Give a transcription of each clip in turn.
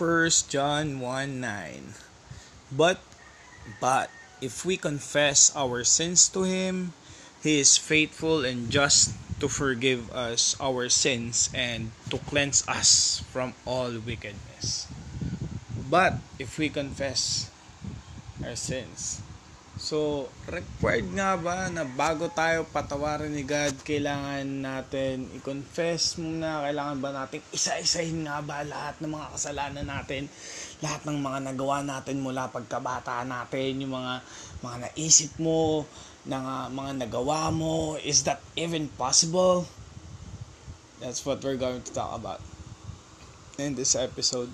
1 John 1:9 But, but, if we confess our sins to Him, He is faithful and just to forgive us our sins and to cleanse us from all wickedness. But if we confess our sins, So, required nga ba na bago tayo patawarin ni God, kailangan natin i-confess muna, kailangan ba natin isa-isahin nga ba lahat ng mga kasalanan natin, lahat ng mga nagawa natin mula pagkabata natin, yung mga, mga naisip mo, na, mga nagawa mo, is that even possible? That's what we're going to talk about in this episode.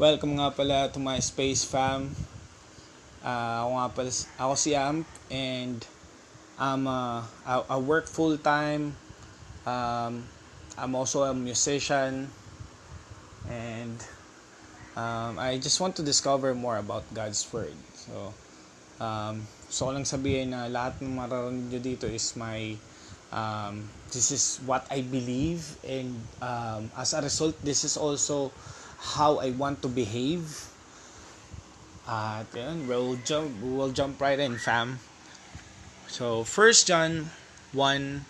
Welcome nga pala to my space fam. Uh, ako nga pala, ako si Amp and I'm a, I, I work full time. Um, I'm also a musician and um, I just want to discover more about God's Word. So, um, so ko lang sabihin na lahat ng mararanig nyo dito is my um, this is what I believe and um, as a result this is also how I want to behave at yun, we'll jump, we'll jump right in, fam. So, First John 1,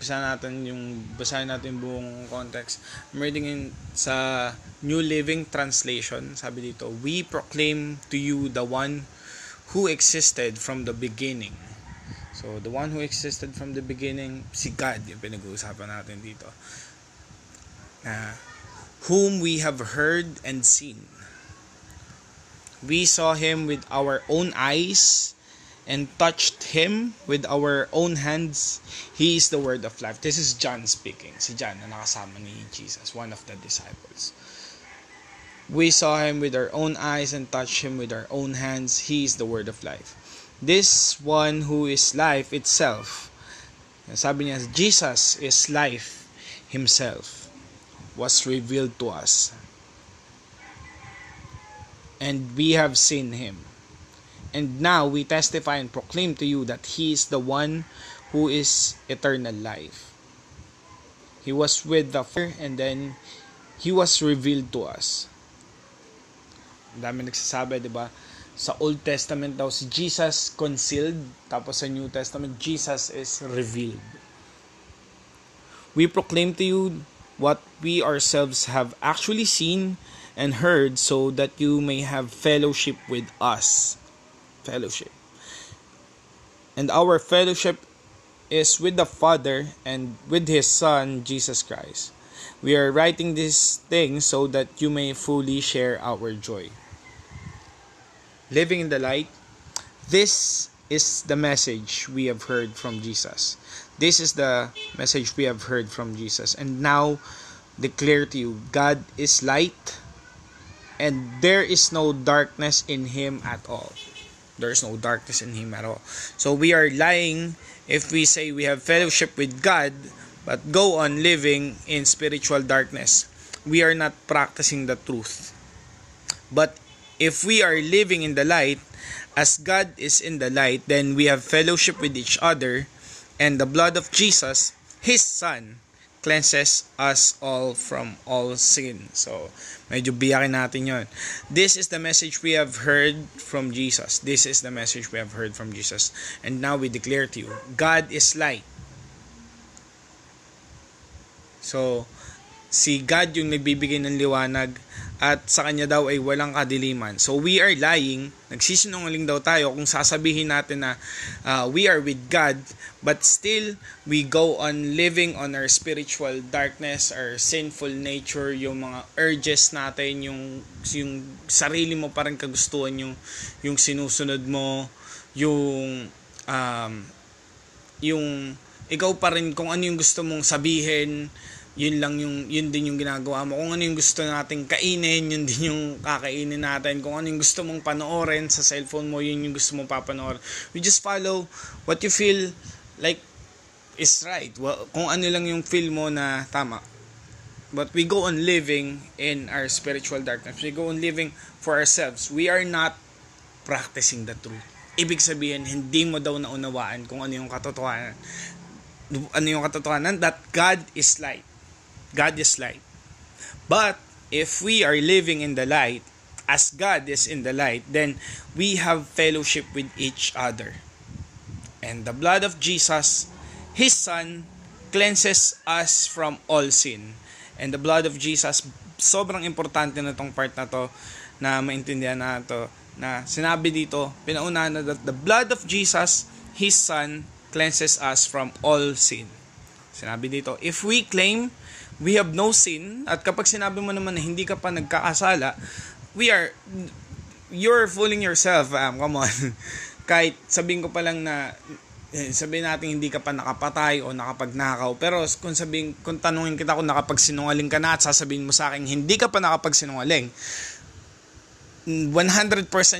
basahin natin yung basahin natin buong context. I'm reading in sa New Living Translation. Sabi dito, "We proclaim to you the one who existed from the beginning." So, the one who existed from the beginning, si God yung pinag-uusapan natin dito. Na, uh, whom we have heard and seen. We saw him with our own eyes and touched him with our own hands. He is the word of life. This is John speaking. Si John na nakasama ni Jesus, one of the disciples. We saw him with our own eyes and touched him with our own hands. He is the word of life. This one who is life itself. Sabi niya, Jesus is life himself was revealed to us and we have seen him. And now we testify and proclaim to you that he is the one who is eternal life. He was with the Father and then he was revealed to us. Ang dami nagsasabi, di ba? Sa Old Testament daw si Jesus concealed, tapos sa New Testament Jesus is revealed. We proclaim to you what we ourselves have actually seen and heard, so that you may have fellowship with us. Fellowship. And our fellowship is with the Father and with His Son, Jesus Christ. We are writing these things so that you may fully share our joy. Living in the light, this is the message we have heard from Jesus. This is the message we have heard from Jesus. And now declare to you God is light and there is no darkness in him at all. There is no darkness in him at all. So we are lying if we say we have fellowship with God but go on living in spiritual darkness. We are not practicing the truth. But if we are living in the light, as God is in the light, then we have fellowship with each other, and the blood of Jesus, His Son, cleanses us all from all sin. So, medyo biyakin natin yon. This is the message we have heard from Jesus. This is the message we have heard from Jesus. And now we declare to you, God is light. So, si God yung nagbibigay ng liwanag at sa kanya daw ay walang kadiliman. So we are lying, nagsisinungaling daw tayo kung sasabihin natin na uh, we are with God but still we go on living on our spiritual darkness, or sinful nature, yung mga urges natin, yung yung sarili mo parang kagustuhan yung yung sinusunod mo, yung um, yung ikaw pa rin kung ano yung gusto mong sabihin yun lang yung yun din yung ginagawa mo kung ano yung gusto nating kainin yun din yung kakainin natin kung ano yung gusto mong panoorin sa cellphone mo yun yung gusto mong papanoorin we just follow what you feel like is right well, kung ano lang yung feel mo na tama but we go on living in our spiritual darkness we go on living for ourselves we are not practicing the truth ibig sabihin hindi mo daw naunawaan kung ano yung katotohanan ano yung katotohanan that God is light God is light. But if we are living in the light, as God is in the light, then we have fellowship with each other. And the blood of Jesus, His Son, cleanses us from all sin. And the blood of Jesus, sobrang importante na tong part na to na maintindihan na to na sinabi dito, pinauna na that the blood of Jesus, His Son, cleanses us from all sin. Sinabi dito, if we claim we have no sin at kapag sinabi mo naman na hindi ka pa nagkaasala, we are you're fooling yourself, um, come on. Kahit sabihin ko pa lang na eh, sabihin natin hindi ka pa nakapatay o nakapagnakaw. Pero kung sabihin, kung tanungin kita kung nakapagsinungaling ka na at sasabihin mo sa akin hindi ka pa nakapagsinungaling, 100%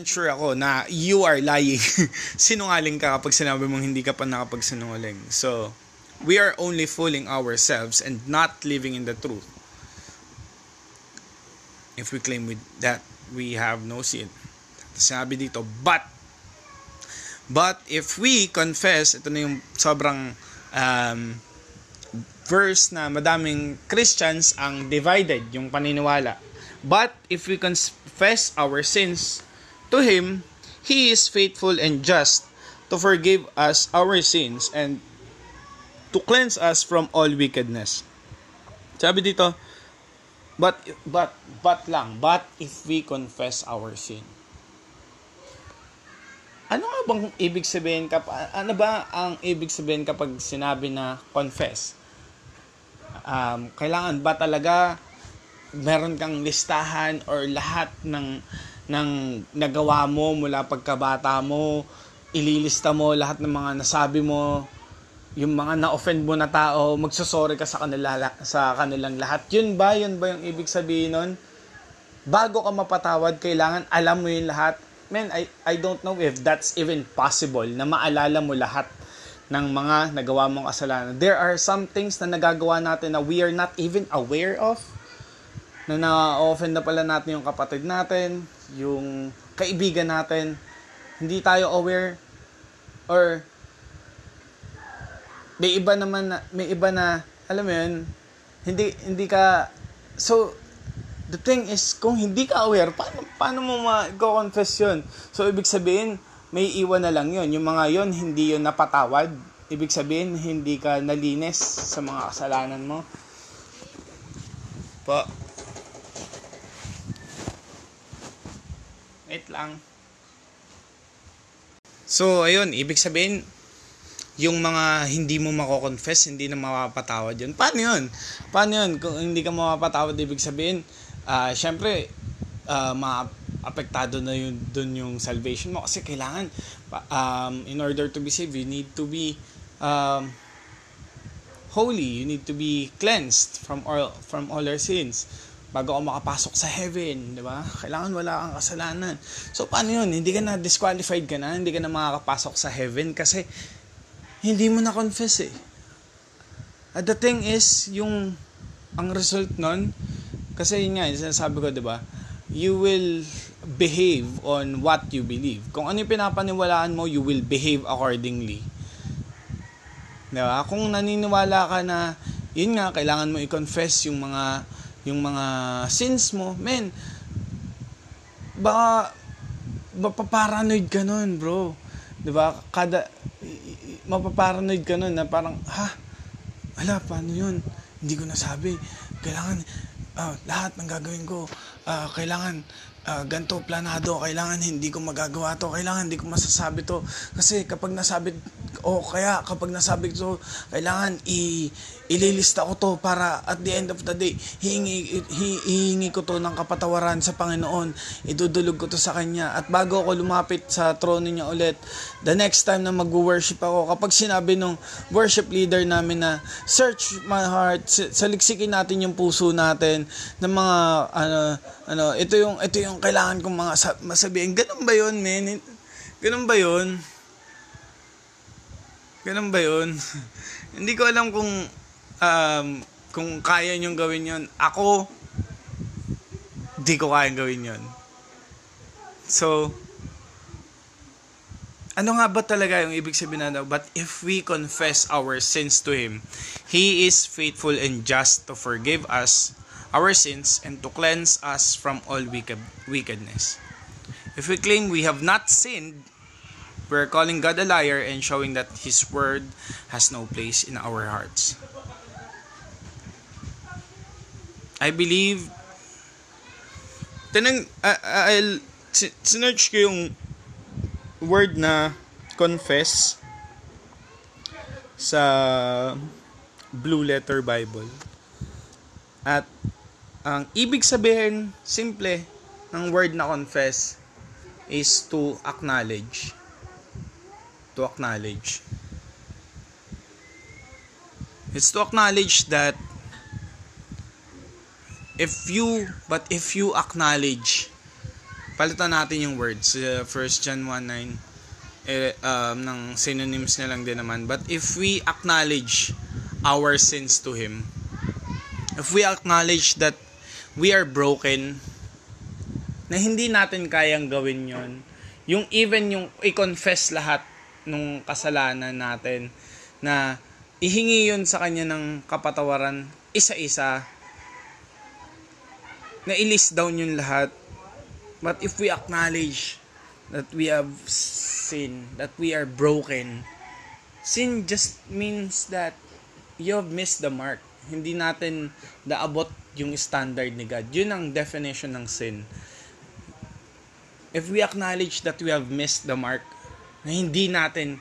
sure ako na you are lying. Sinungaling ka kapag sinabi mong hindi ka pa nakapagsinungaling. So, we are only fooling ourselves and not living in the truth. If we claim with that we have no sin. Sabi dito, but but if we confess, ito na yung sobrang um, verse na madaming Christians ang divided yung paniniwala. But if we confess our sins to him, he is faithful and just to forgive us our sins and to cleanse us from all wickedness. Sabi dito, but but but lang, but if we confess our sin. Ano nga bang ibig sabihin kapag ano ba ang ibig sabihin kapag sinabi na confess? Um, kailangan ba talaga meron kang listahan or lahat ng ng nagawa mo mula pagkabata mo, ililista mo lahat ng mga nasabi mo, yung mga na-offend mo na tao, magsusorry ka sa kanila sa kanilang lahat. Yun ba? Yun ba yung ibig sabihin nun? Bago ka mapatawad, kailangan alam mo yung lahat. Man, I, I don't know if that's even possible na maalala mo lahat ng mga nagawa mong kasalanan. There are some things na nagagawa natin na we are not even aware of. Na na-offend na pala natin yung kapatid natin, yung kaibigan natin. Hindi tayo aware or may iba naman na, may iba na alam mo yun hindi hindi ka so the thing is kung hindi ka aware paano paano mo ma-confess yun so ibig sabihin may iwan na lang yun yung mga yun hindi yun napatawad ibig sabihin hindi ka nalinis sa mga kasalanan mo pa wait lang so ayun ibig sabihin yung mga hindi mo mako-confess, hindi na mapapatawad yun. Paano yun? Paano yun? Kung hindi ka mapapatawad, ibig sabihin, uh, syempre, uh, maapektado na yun dun yung salvation mo. Kasi kailangan, um, in order to be saved, you need to be um, holy. You need to be cleansed from all, from all our sins bago ka makapasok sa heaven, di ba? Kailangan wala kang kasalanan. So, paano yun? Hindi ka na disqualified ka na, hindi ka na makakapasok sa heaven kasi hindi mo na-confess eh. At the thing is, yung ang result nun, kasi yun nga, sinasabi ko, di ba? You will behave on what you believe. Kung ano yung pinapaniwalaan mo, you will behave accordingly. Di ba? Kung naniniwala ka na, yun nga, kailangan mo i-confess yung mga, yung mga sins mo, men, baka, mapaparanoid ka nun, bro. Di ba? Kada, mapaparanoid ka nun na parang, ha? Ala, paano yun? Hindi ko nasabi. Kailangan, uh, lahat ng gagawin ko, uh, kailangan uh, ah, ganto planado, kailangan hindi ko magagawa to, kailangan hindi ko masasabi to. Kasi kapag nasabi o oh, kaya kapag nasabi ko, kailangan i ililista ko to para at the end of the day, hihingi, hihingi ko to ng kapatawaran sa Panginoon. Idudulog ko to sa Kanya. At bago ako lumapit sa trono niya ulit, the next time na mag-worship ako, kapag sinabi nung worship leader namin na, search my heart, saliksikin natin yung puso natin ng mga, ano, ano, ito yung, ito yung kailangan kong mga masabihin. Ganun ba yon men? Ganun ba yon Ganun ba yun? Hindi ko alam kung um, kung kaya niyong gawin yon. Ako, di ko kayang gawin yon. So, ano nga ba talaga yung ibig sabihin na But if we confess our sins to Him, He is faithful and just to forgive us our sins and to cleanse us from all wicked, wickedness. If we claim we have not sinned, We're calling God a liar and showing that His word has no place in our hearts. I believe tinang uh, I'll sinearch ko yung word na confess sa Blue Letter Bible. At ang ibig sabihin, simple, ng word na confess is to acknowledge to acknowledge. It's to acknowledge that if you but if you acknowledge palitan natin yung words uh, 1 John 1:9 eh, um, ng synonyms na lang din naman but if we acknowledge our sins to him if we acknowledge that we are broken na hindi natin kayang gawin yon yung even yung i-confess lahat nung kasalanan natin na ihingi yon sa kanya ng kapatawaran isa-isa na i-list down yung lahat but if we acknowledge that we have sin that we are broken sin just means that you have missed the mark hindi natin naabot yung standard ni God yun ang definition ng sin if we acknowledge that we have missed the mark na hindi natin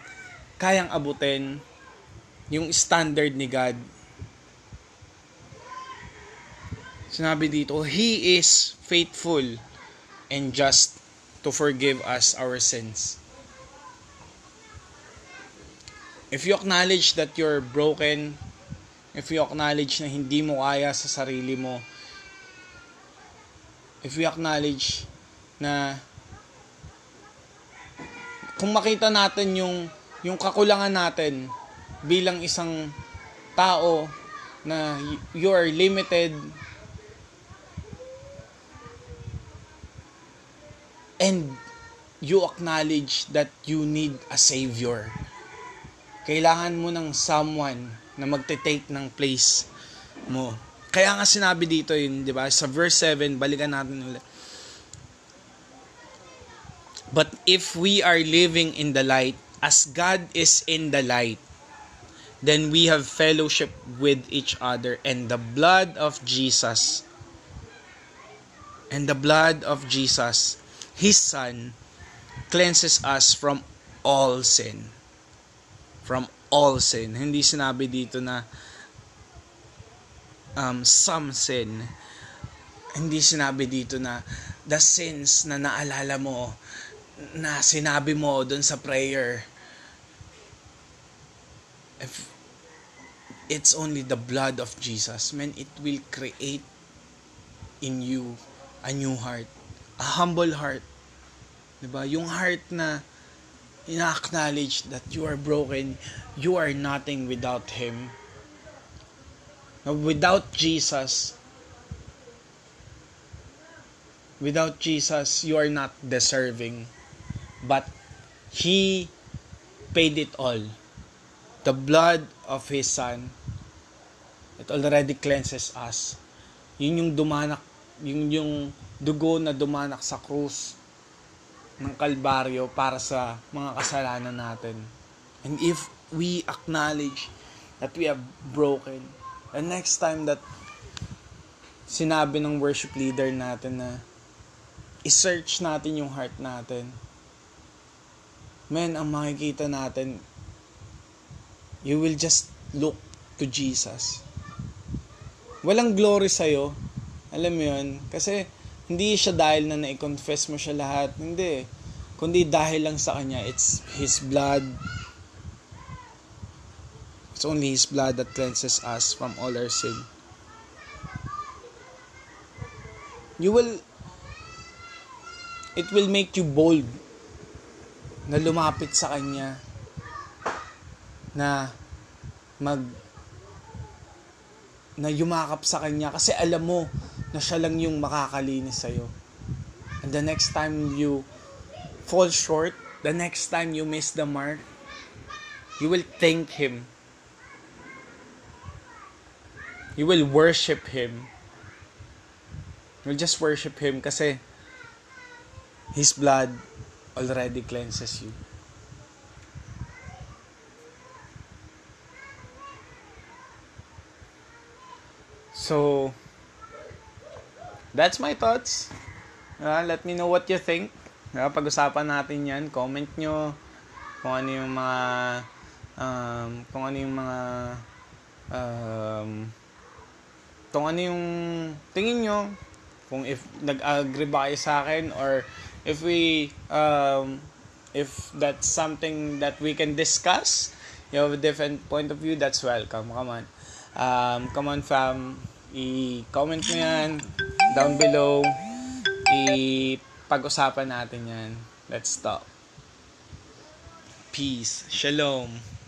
kayang abutin yung standard ni God. Sinabi dito, He is faithful and just to forgive us our sins. If you acknowledge that you're broken, if you acknowledge na hindi mo kaya sa sarili mo, if you acknowledge na kung makita natin yung yung kakulangan natin bilang isang tao na you are limited and you acknowledge that you need a savior. Kailangan mo ng someone na magte-take ng place mo. Kaya nga sinabi dito yun, 'di ba? Sa verse 7, balikan natin ulit. But if we are living in the light, as God is in the light, then we have fellowship with each other, and the blood of Jesus, and the blood of Jesus, His Son, cleanses us from all sin. From all sin. Hindi sinabi dito na um, some sin. Hindi sinabi dito na the sins na naalala mo na sinabi mo doon sa prayer if it's only the blood of Jesus man it will create in you a new heart a humble heart 'di ba yung heart na ina-acknowledge that you are broken you are nothing without him without Jesus without Jesus you are not deserving but he paid it all. The blood of his son, it already cleanses us. Yun yung dumanak, yung yung dugo na dumanak sa krus ng Kalbaryo para sa mga kasalanan natin. And if we acknowledge that we have broken, the next time that sinabi ng worship leader natin na i-search natin yung heart natin, men, ang makikita natin, you will just look to Jesus. Walang glory sa'yo. Alam mo yun? Kasi, hindi siya dahil na na-confess mo siya lahat. Hindi. Kundi dahil lang sa Kanya. It's His blood. It's only His blood that cleanses us from all our sin. You will... It will make you bold na lumapit sa kanya na mag na yumakap sa kanya kasi alam mo na siya lang yung makakalinis sa iyo. And the next time you fall short, the next time you miss the mark, you will thank Him. You will worship Him. You'll just worship Him kasi His blood already cleanses you. So, that's my thoughts. Uh, let me know what you think. Uh, pag-usapan natin yan. Comment nyo kung ano yung mga um, kung ano yung mga um, kung ano yung tingin nyo kung if nag-agree ba kayo sa akin or if we um, if that's something that we can discuss you have a different point of view that's welcome come on um, come on fam i-comment mo yan down below i-pag-usapan natin yan let's talk peace shalom